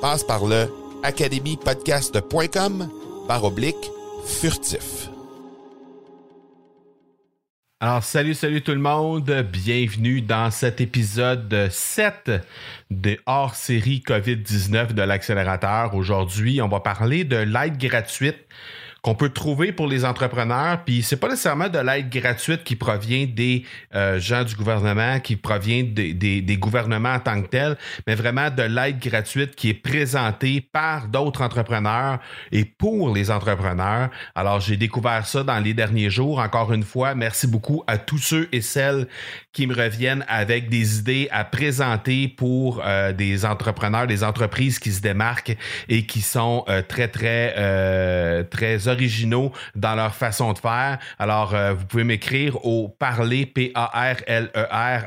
Passe par le academypodcast.com par oblique furtif. Alors, salut, salut tout le monde. Bienvenue dans cet épisode 7 de hors-série COVID-19 de l'accélérateur. Aujourd'hui, on va parler de l'aide gratuite qu'on peut trouver pour les entrepreneurs. Puis c'est pas nécessairement de l'aide gratuite qui provient des euh, gens du gouvernement, qui provient des, gouvernements en tant que tel, mais vraiment de l'aide gratuite qui est présentée par d'autres entrepreneurs et pour les entrepreneurs. Alors j'ai découvert ça dans les derniers jours. Encore une fois, merci beaucoup à tous ceux et celles qui me reviennent avec des idées à présenter pour euh, des entrepreneurs, des entreprises qui se démarquent et qui sont euh, très très très originaux dans leur façon de faire. Alors, euh, vous pouvez m'écrire au parler, P-A-R-L-E-R,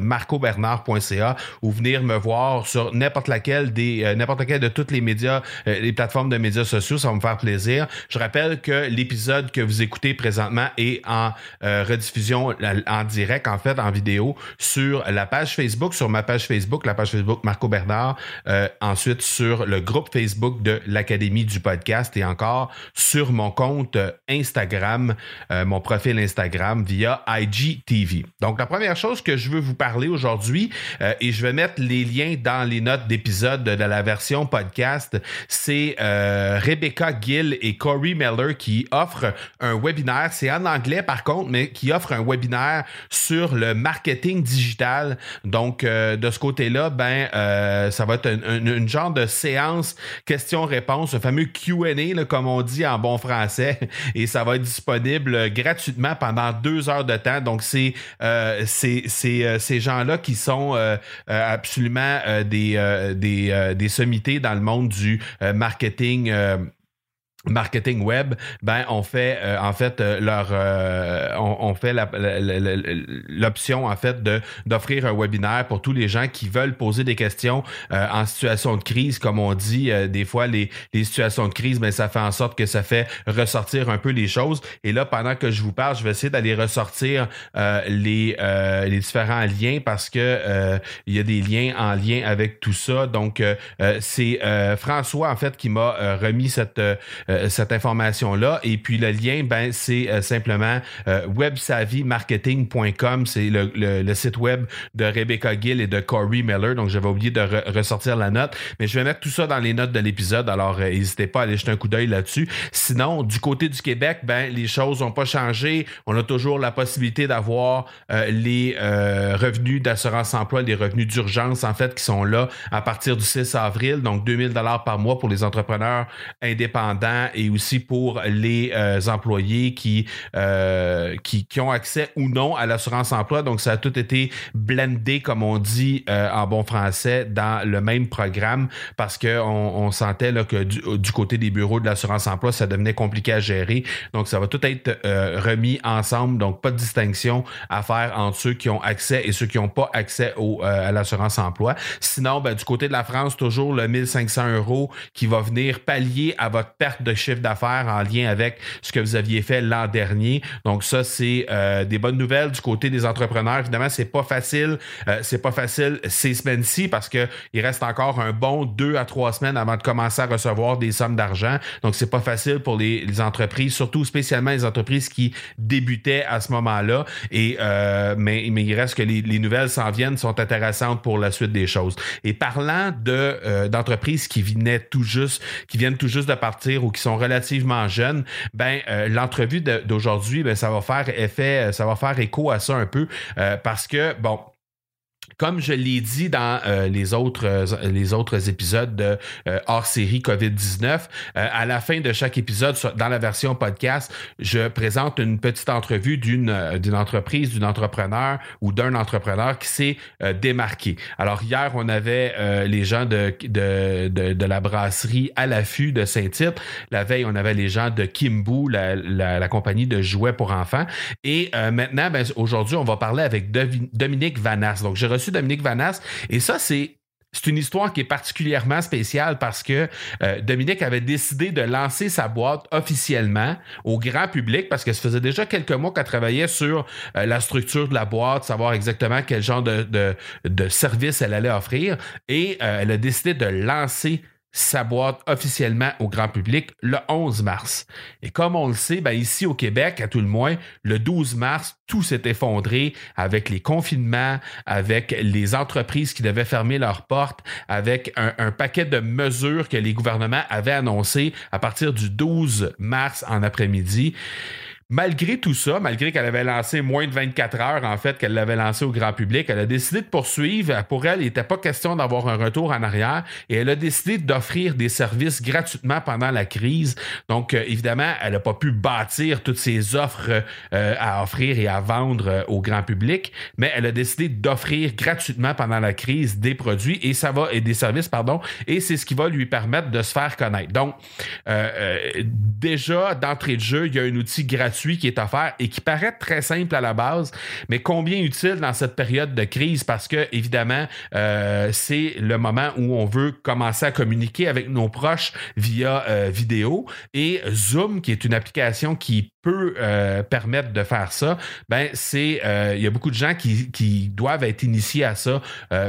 marcobernard.ca ou venir me voir sur n'importe laquelle des, euh, n'importe laquelle de toutes les médias, euh, les plateformes de médias sociaux. Ça va me faire plaisir. Je rappelle que l'épisode que vous écoutez présentement est en rediffusion en direct, en fait, en vidéo sur la page Facebook, sur ma page Facebook, la page Facebook Marco Bernard, ensuite sur le groupe Facebook de l'Académie du podcast et encore sur mon compte Instagram, euh, mon profil Instagram via IGTV. Donc, la première chose que je veux vous parler aujourd'hui, euh, et je vais mettre les liens dans les notes d'épisode de, la version podcast, c'est euh, Rebecca Gill et Corey Miller qui offrent un webinaire. C'est en anglais par contre, mais qui offrent un webinaire sur le marketing digital. Donc, de ce côté-là, ben, ça va être une, genre de séance questions-réponses, un fameux QA, comme on dit en bon français et ça va être disponible gratuitement pendant deux heures de temps. Donc, c'est euh, euh, ces gens-là qui sont euh, absolument des, des, des sommités dans le monde du marketing marketing web, ben on fait euh, en fait euh, leur euh, on, fait l'option en fait de d'offrir un webinaire pour tous les gens qui veulent poser des questions en situation de crise. Comme on dit des fois les, les situations de crise ben ça fait en sorte que ça fait ressortir un peu les choses. Et là pendant que je vous parle je vais essayer d'aller ressortir les les différents liens parce que il y a des liens en lien avec tout ça. Donc c'est François en fait qui m'a remis cette euh, cette information-là. Et puis le lien, ben, c'est euh, simplement euh, websavimarketing.com. C'est le, site web de Rebecca Gill et de Corey Miller. Donc, j'avais oublié de ressortir la note. Mais je vais mettre tout ça dans les notes de l'épisode. Alors, n'hésitez pas à aller jeter un coup d'œil là-dessus. Sinon, du côté du Québec, ben, les choses n'ont pas changé. On a toujours la possibilité d'avoir les revenus d'assurance emploi, les revenus d'urgence, en fait, qui sont là à partir du 6 avril. Donc, 2000 dollars par mois pour les entrepreneurs indépendants et aussi pour les euh, employés qui, euh, qui, qui, ont accès ou non à l'assurance emploi. Donc, ça a tout été blendé, comme on dit euh, en bon français, dans le même programme parce qu'on on sentait que du, côté des bureaux de l'assurance emploi, ça devenait compliqué à gérer. Donc, ça va tout être remis ensemble. Donc, pas de distinction à faire entre ceux qui ont accès et ceux qui n'ont pas accès au, à l'assurance emploi. Sinon, ben, du côté de la France, toujours le 1500 euros qui va venir pallier à votre perte de chiffre d'affaires en lien avec ce que vous aviez fait l'an dernier. Donc ça, c'est euh, des bonnes nouvelles du côté des entrepreneurs. Évidemment, c'est pas facile. Euh, c'est pas facile ces semaines-ci parce que il reste encore un bon deux à trois semaines avant de commencer à recevoir des sommes d'argent. Donc c'est pas facile pour les, les, entreprises, surtout spécialement les entreprises qui débutaient à ce moment-là. Et euh, mais, mais il reste que les, les nouvelles s'en viennent, sont intéressantes pour la suite des choses. Et parlant de d'entreprises qui venaient tout juste, qui viennent tout juste de partir ou qui sont relativement jeunes, ben euh, l'entrevue d'aujourd'hui, ben, ça va faire effet, ça va faire écho à ça un peu euh, parce que bon, comme je l'ai dit dans euh, les, autres, euh, les autres épisodes de euh, hors série COVID-19, à la fin de chaque épisode, dans la version podcast, je présente une petite entrevue d'une d'une entreprise, d'une entrepreneur ou d'un entrepreneur qui s'est démarqué. Alors hier, on avait les gens de, de, de, la brasserie à l'affût de Saint-Tite. La veille, on avait les gens de Kimbu, la, la, compagnie de jouets pour enfants. Et maintenant, ben, aujourd'hui, on va parler avec Dominique Vanas. Donc, j'ai reçu Dominique Vanas. Et ça, c'est c'est une histoire qui est particulièrement spéciale parce que euh, Dominique avait décidé de lancer sa boîte officiellement au grand public parce que ça faisait déjà quelques mois qu'elle travaillait sur euh, la structure de la boîte, savoir exactement quel genre de, service elle allait offrir. Et euh, elle a décidé de lancer sa boîte officiellement au grand public le 11 mars. Et comme on le sait, ben ici au Québec, à tout le moins, le 12 mars, tout s'est effondré avec les confinements, avec les entreprises qui devaient fermer leurs portes, avec un, paquet de mesures que les gouvernements avaient annoncées à partir du 12 mars en après-midi. Malgré tout ça, malgré qu'elle avait lancé moins de 24 heures, en fait, qu'elle l'avait lancé au grand public, elle a décidé de poursuivre. Pour elle, il n'était pas question d'avoir un retour en arrière et elle a décidé d'offrir des services gratuitement pendant la crise. Donc, euh, évidemment, elle n'a pas pu bâtir toutes ces offres euh, à offrir et à vendre euh, au grand public, mais elle a décidé d'offrir gratuitement pendant la crise des produits et ça va et des services, pardon, et c'est ce qui va lui permettre de se faire connaître. Donc, déjà d'entrée de jeu, il y a un outil gratuit qui est offert et qui paraît très simple à la base, mais combien utile dans cette période de crise parce que, évidemment, euh, c'est le moment où on veut commencer à communiquer avec nos proches via euh, vidéo et Zoom, qui est une application qui peut euh, permettre de faire ça, ben c'est il y a beaucoup de gens qui, qui doivent être initiés à ça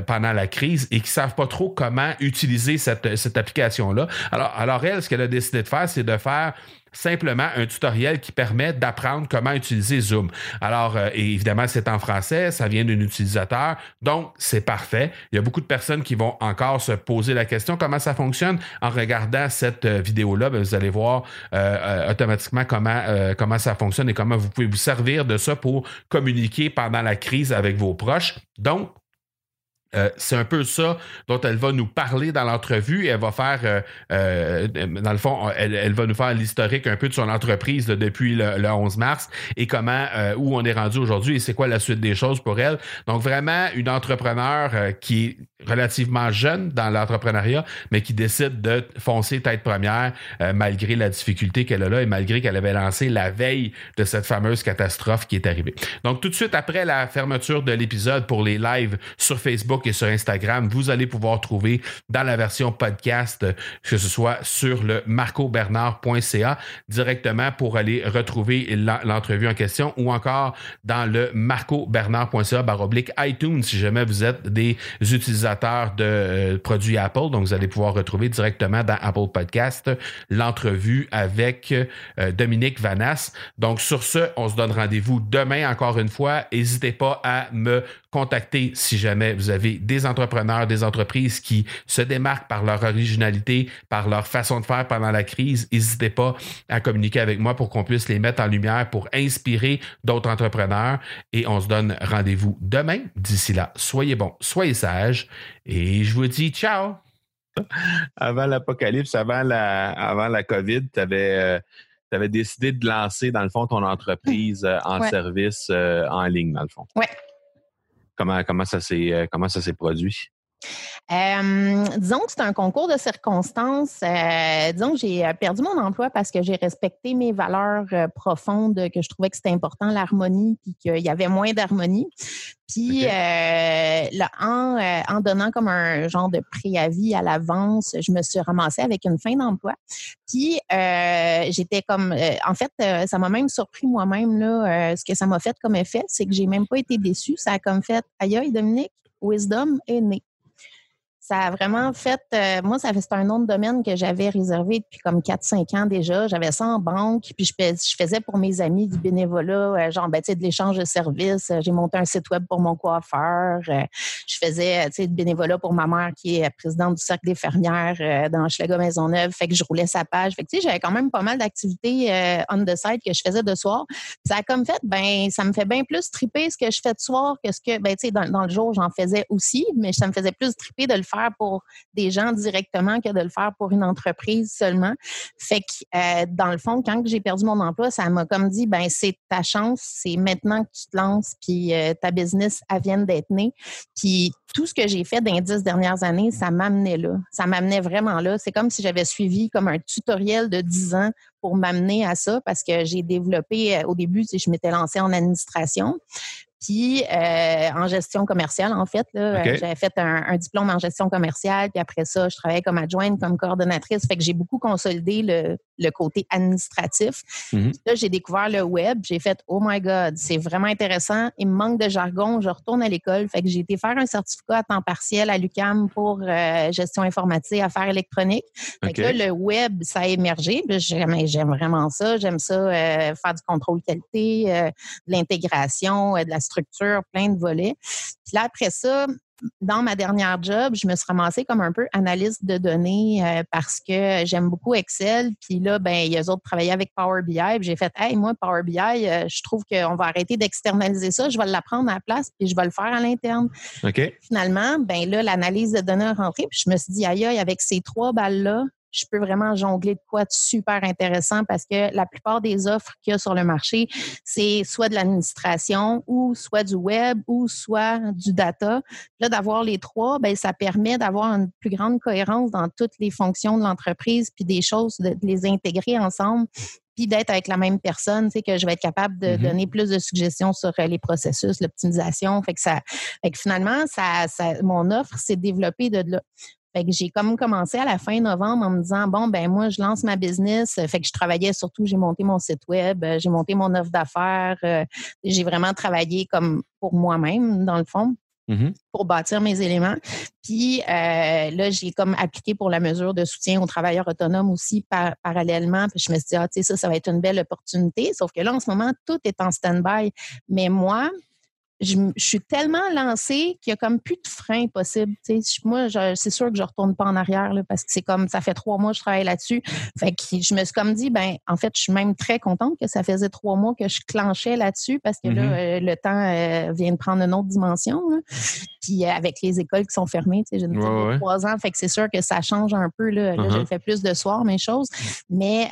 pendant la crise et qui savent pas trop comment utiliser cette, cette application-là. Alors, alors elle, ce qu'elle a décidé de faire, c'est de faire simplement un tutoriel qui permet d'apprendre comment utiliser Zoom. Alors, euh, évidemment, c'est en français, ça vient d'un utilisateur, donc c'est parfait. Il y a beaucoup de personnes qui vont encore se poser la question comment ça fonctionne? En regardant cette euh, vidéo-là, ben, vous allez voir euh, automatiquement comment, comment ça fonctionne et comment vous pouvez vous servir de ça pour communiquer pendant la crise avec vos proches. Donc, euh, c'est un peu ça dont elle va nous parler dans l'entrevue. Elle va faire, euh, euh, dans le fond, elle, va nous faire l'historique un peu de son entreprise depuis le, 11 mars et comment, où on est rendu aujourd'hui et c'est quoi la suite des choses pour elle. Donc vraiment une entrepreneur qui est relativement jeune dans l'entrepreneuriat, mais qui décide de foncer tête première malgré la difficulté qu'elle a là et malgré qu'elle avait lancé la veille de cette fameuse catastrophe qui est arrivée. Donc tout de suite après la fermeture de l'épisode pour les lives sur Facebook, et sur Instagram, vous allez pouvoir trouver dans la version podcast, que ce soit sur le marcobernard.ca directement pour aller retrouver l'entrevue en question ou encore dans le marcobernard.ca baroblique iTunes si jamais vous êtes des utilisateurs de euh, produits Apple. Donc, vous allez pouvoir retrouver directement dans Apple Podcast l'entrevue avec euh, Dominique Vanas. Donc, sur ce, on se donne rendez-vous demain encore une fois. N'hésitez pas à me contacter si jamais vous avez des entrepreneurs, des entreprises qui se démarquent par leur originalité, par leur façon de faire pendant la crise. N'hésitez pas à communiquer avec moi pour qu'on puisse les mettre en lumière pour inspirer d'autres entrepreneurs. Et on se donne rendez-vous demain. D'ici là, soyez bons, soyez sages et je vous dis ciao. Avant l'apocalypse, avant la, avant la COVID, tu avais, euh, décidé de lancer, dans le fond, ton entreprise euh, en service euh, en ligne, dans le fond. Oui. Comment, comment ça s'est euh, comment ça s'est produit? Euh, disons que c'est un concours de circonstances. Euh, disons que j'ai perdu mon emploi parce que j'ai respecté mes valeurs euh, profondes, que je trouvais que c'était important, l'harmonie, puis qu'il y avait moins d'harmonie. Puis en, en, donnant comme un genre de préavis à l'avance, je me suis ramassée avec une fin d'emploi. Puis j'étais comme, en fait, ça m'a même surpris moi-même là. ce que ça m'a fait comme effet, c'est que j'ai même pas été déçue. Ça a comme fait, aïe, Dominique, Wisdom est né ça a vraiment fait. Euh, moi, ça c'est un de domaine que j'avais réservé depuis comme 4-5 ans déjà. J'avais ça en banque, puis je, faisais pour mes amis du bénévolat, euh, genre, ben, tu sais, de l'échange de services. J'ai monté un site web pour mon coiffeur. Euh, je faisais, tu sais, du bénévolat pour ma mère qui est présidente du cercle des fermières dans Schlager Maisonneuve. Fait que je roulais sa page. Fait que, tu sais, j'avais quand même pas mal d'activités on the side que je faisais de soir. ça a comme fait, ben, ça me fait bien plus triper ce que je fais de soir que ce que, ben, tu sais, dans, dans le jour, j'en faisais aussi, mais ça me faisait plus triper de le faire pour des gens directement que de le faire pour une entreprise seulement. Fait que, euh, dans le fond, quand j'ai perdu mon emploi, ça m'a comme dit, ben c'est ta chance, c'est maintenant que tu te lances, puis euh, ta business, elle vient d'être née. Puis tout ce que j'ai fait dans les dix dernières années, ça m'amenait là. Ça m'amenait vraiment là. C'est comme si j'avais suivi comme un tutoriel de dix ans pour m'amener à ça parce que j'ai développé, euh, au début, je m'étais lancée en administration. Puis euh, en gestion commerciale, en fait, là, j'avais fait un, diplôme en gestion commerciale, puis après ça, je travaillais comme adjointe, comme coordonnatrice. Fait que j'ai beaucoup consolidé le, le côté administratif. Mm-hmm. Là, j'ai découvert le web. J'ai fait Oh my God, c'est vraiment intéressant. Il me manque de jargon. Je retourne à l'école. Fait que j'ai été faire un certificat à temps partiel à l'UCAM pour euh, gestion informatique, affaires électroniques. Fait que là, le web, ça a émergé. J'aime vraiment ça. J'aime ça euh, faire du contrôle qualité, de l'intégration, de la structure, plein de volets. Puis là, après ça, dans ma dernière job, je me suis ramassée comme un peu analyste de données euh, parce que j'aime beaucoup Excel. Puis là, ben, il y a autres travaillaient avec Power BI. J'ai fait, hey, moi, Power BI, euh, je trouve qu'on va arrêter d'externaliser ça. Je vais l'apprendre à la place puis je vais le faire à l'interne. Finalement, ben là, l'analyse de données est rentrée. Puis je me suis dit, aïe, aïe, avec ces trois balles-là, je peux vraiment jongler de quoi de super intéressant parce que la plupart des offres qu'il y a sur le marché, c'est soit de l'administration ou soit du web ou soit du data. Là, d'avoir les trois, ben ça permet d'avoir une plus grande cohérence dans toutes les fonctions de l'entreprise puis des choses, de, les intégrer ensemble puis d'être avec la même personne, tu sais, que je vais être capable de mm-hmm. donner plus de suggestions sur euh, les processus, l'optimisation. Fait que ça, fait que finalement, ça, mon offre s'est développée de là. Fait que j'ai comme commencé à la fin novembre en me disant bon ben moi je lance ma business. Fait que je travaillais surtout, j'ai monté mon site web, euh, j'ai monté mon offre d'affaires, euh, j'ai vraiment travaillé comme pour moi-même dans le fond. Mm-hmm. pour bâtir mes éléments. Puis euh, là, j'ai comme appliqué pour la mesure de soutien aux travailleurs autonomes aussi parallèlement. Puis je me suis dit, ah, tu sais, ça, ça va être une belle opportunité. Sauf que là, en ce moment, tout est en stand-by. Mais moi, je, suis tellement lancée qu'il y a comme plus de frein possible. moi, c'est sûr que je retourne pas en arrière là, parce que c'est comme ça fait trois mois que je travaille là-dessus. Fait que je me suis comme dit, ben en fait, je suis même très contente que ça faisait trois mois que je clenchais là-dessus parce que là, mm-hmm. euh, le temps euh, vient de prendre une autre dimension. Puis euh, avec les écoles qui sont fermées, j'ai une ouais, trois ans, fait que c'est sûr que ça change un peu. Là, là je uh-huh. fais plus de soir, mes choses. Mais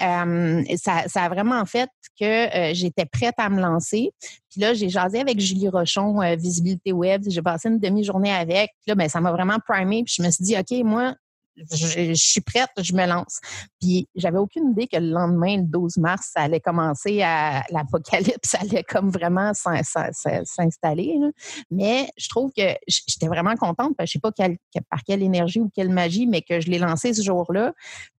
ça, ça, a vraiment fait que j'étais prête à me lancer. Puis là, j'ai jasé avec Julie Euh, Visibilité Web. J'ai passé une demi-journée avec. Là, ben, ça m'a vraiment primé. Puis je me suis dit, OK, moi, je, suis prête, je me lance. Puis j'avais aucune idée que le lendemain, le 12 mars, ça allait commencer à l'apocalypse, ça allait comme vraiment s'installer. Mais je trouve que j'étais vraiment contente, parce que je sais pas par quelle énergie ou quelle magie, mais que je l'ai lancé ce jour-là.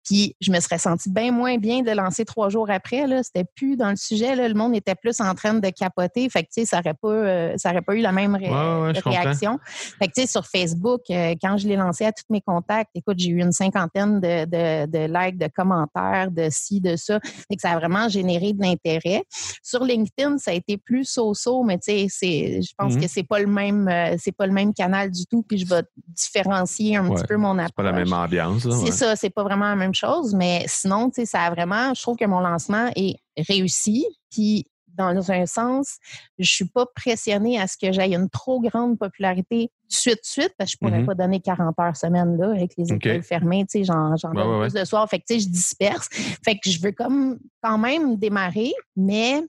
Puis je me serais sentie bien moins bien de lancer trois jours après. Là. C'était plus dans le sujet. Là. Le monde était plus en train de capoter. Fait que, tu sais, ça n'aurait pas, euh, ça aurait pas eu la même réaction. Fait que, tu sais, sur Facebook, euh, quand je l'ai lancé à tous mes contacts, écoute, j'ai eu une cinquantaine de, de, de, likes, de commentaires, de ci, de ça. Fait que ça a vraiment généré de l'intérêt. Sur LinkedIn, ça a été plus so-so, mais tu sais, je pense mm-hmm. que c'est pas le même, euh, c'est pas le même canal du tout. Puis je vais différencier un petit peu mon approche. C'est pas la même ambiance. C'est ça, c'est pas vraiment la même chose, mais sinon, tu sais, ça a vraiment, je trouve que mon lancement est réussi. Puis dans un sens, je suis pas pressionnée à ce que j'aille une trop grande popularité suite, suite, parce que je pourrais mm-hmm. pas donner 40 heures semaine là, avec les écoles fermées, tu sais, j'en, donne plus de soir. Fait que, tu sais, je disperse. Fait que je veux comme quand même démarrer, mais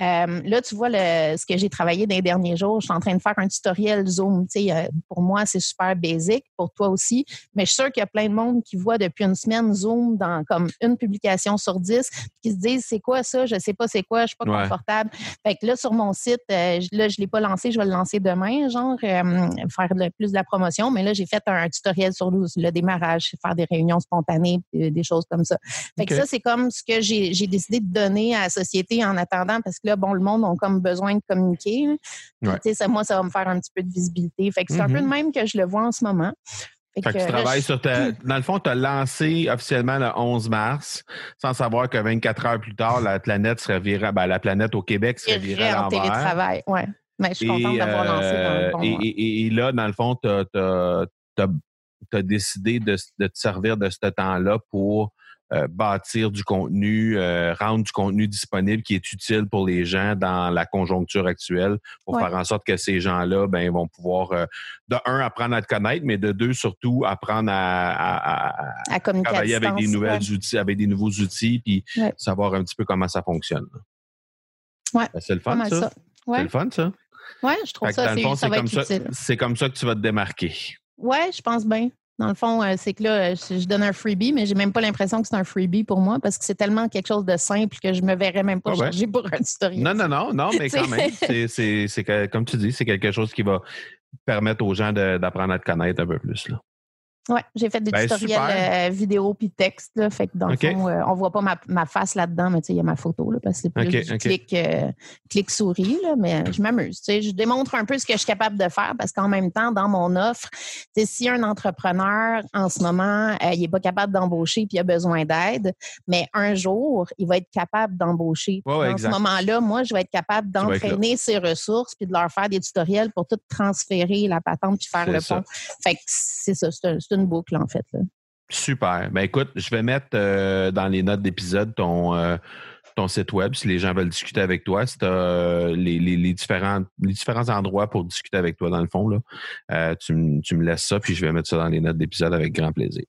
Euh, là, tu vois le, ce que j'ai travaillé dans les derniers jours. Je suis en train de faire un tutoriel Zoom. Tu sais, euh, pour moi, c'est super basique, pour toi aussi. Mais je suis sûre qu'il y a plein de monde qui voit depuis une semaine Zoom dans comme une publication sur dix, qui se disent c'est quoi ça? Je sais pas c'est quoi, je suis pas confortable. Fait que là, sur mon site, euh, là, je l'ai pas lancé, je vais le lancer demain, genre faire plus de la promotion. Mais là, j'ai fait un, tutoriel sur le, démarrage, faire des réunions spontanées, des choses comme ça. Fait que ça, c'est comme ce que j'ai décidé de donner à la société en attendant parce que là, bon, le monde a comme besoin de communiquer. Ça, moi, ça va me faire un petit peu de visibilité. Fait que c'est un peu le mm-hmm. même que je le vois en ce moment. Fait, que, tu travailles sur ta. Dans le fond, tu as lancé officiellement le 11 mars, sans savoir que 24 heures plus tard, la planète serait virée. Ben, la planète au Québec serait virée à l'envers. télétravail, oui. Mais je suis contente d'avoir lancé dans le euh, et, et, là, dans le fond, tu as, décidé de, de, te servir de ce temps-là pour euh, bâtir du contenu, euh, rendre du contenu disponible qui est utile pour les gens dans la conjoncture actuelle pour faire en sorte que ces gens-là ben, vont pouvoir, euh, de un, apprendre à te connaître, mais de deux, surtout, apprendre à, à, travailler avec des nouvelles outils, avec des nouveaux outils, puis savoir un petit peu comment ça fonctionne. Ouais. Ben, c'est le fun, ça. C'est le fun, ça. Oui, je trouve ça, c'est comme ça. C'est comme ça que tu vas te démarquer. Oui, je pense bien. Dans le fond, euh, c'est que là, je, donne un freebie, mais j'ai même pas l'impression que c'est un freebie pour moi parce que c'est tellement quelque chose de simple que je me verrais même pas charger pour un tutoriel. Non, non, non, non, mais quand même, c'est comme tu dis, c'est quelque chose qui va permettre aux gens d'apprendre à te connaître un peu plus. Là. Oui, j'ai fait des ben, tutoriels euh, vidéo puis texte. Là, fait que dans le fond, euh, on ne voit pas ma, ma face là-dedans, mais il y a ma photo là, parce que c'est plus du clic, euh, clic, souris, là, mais je m'amuse. Je démontre un peu ce que je suis capable de faire parce qu'en même temps, dans mon offre, si un entrepreneur en ce moment, il n'est pas capable d'embaucher puis il a besoin d'aide, mais un jour, il va être capable d'embaucher. en ce moment-là, moi, je vais être capable d'entraîner ses ressources puis de leur faire des tutoriels pour tout transférer la patente puis faire le pont. Fait que c'est ça, c'est boucle, en fait. Super. Ben écoute, je vais mettre euh, dans les notes d'épisode ton, euh, ton site web si les gens veulent discuter avec toi. Si tu as les, différents, les différents endroits pour discuter avec toi, dans le fond, là, euh, tu, tu, me laisses ça, puis je vais mettre ça dans les notes d'épisode avec grand plaisir.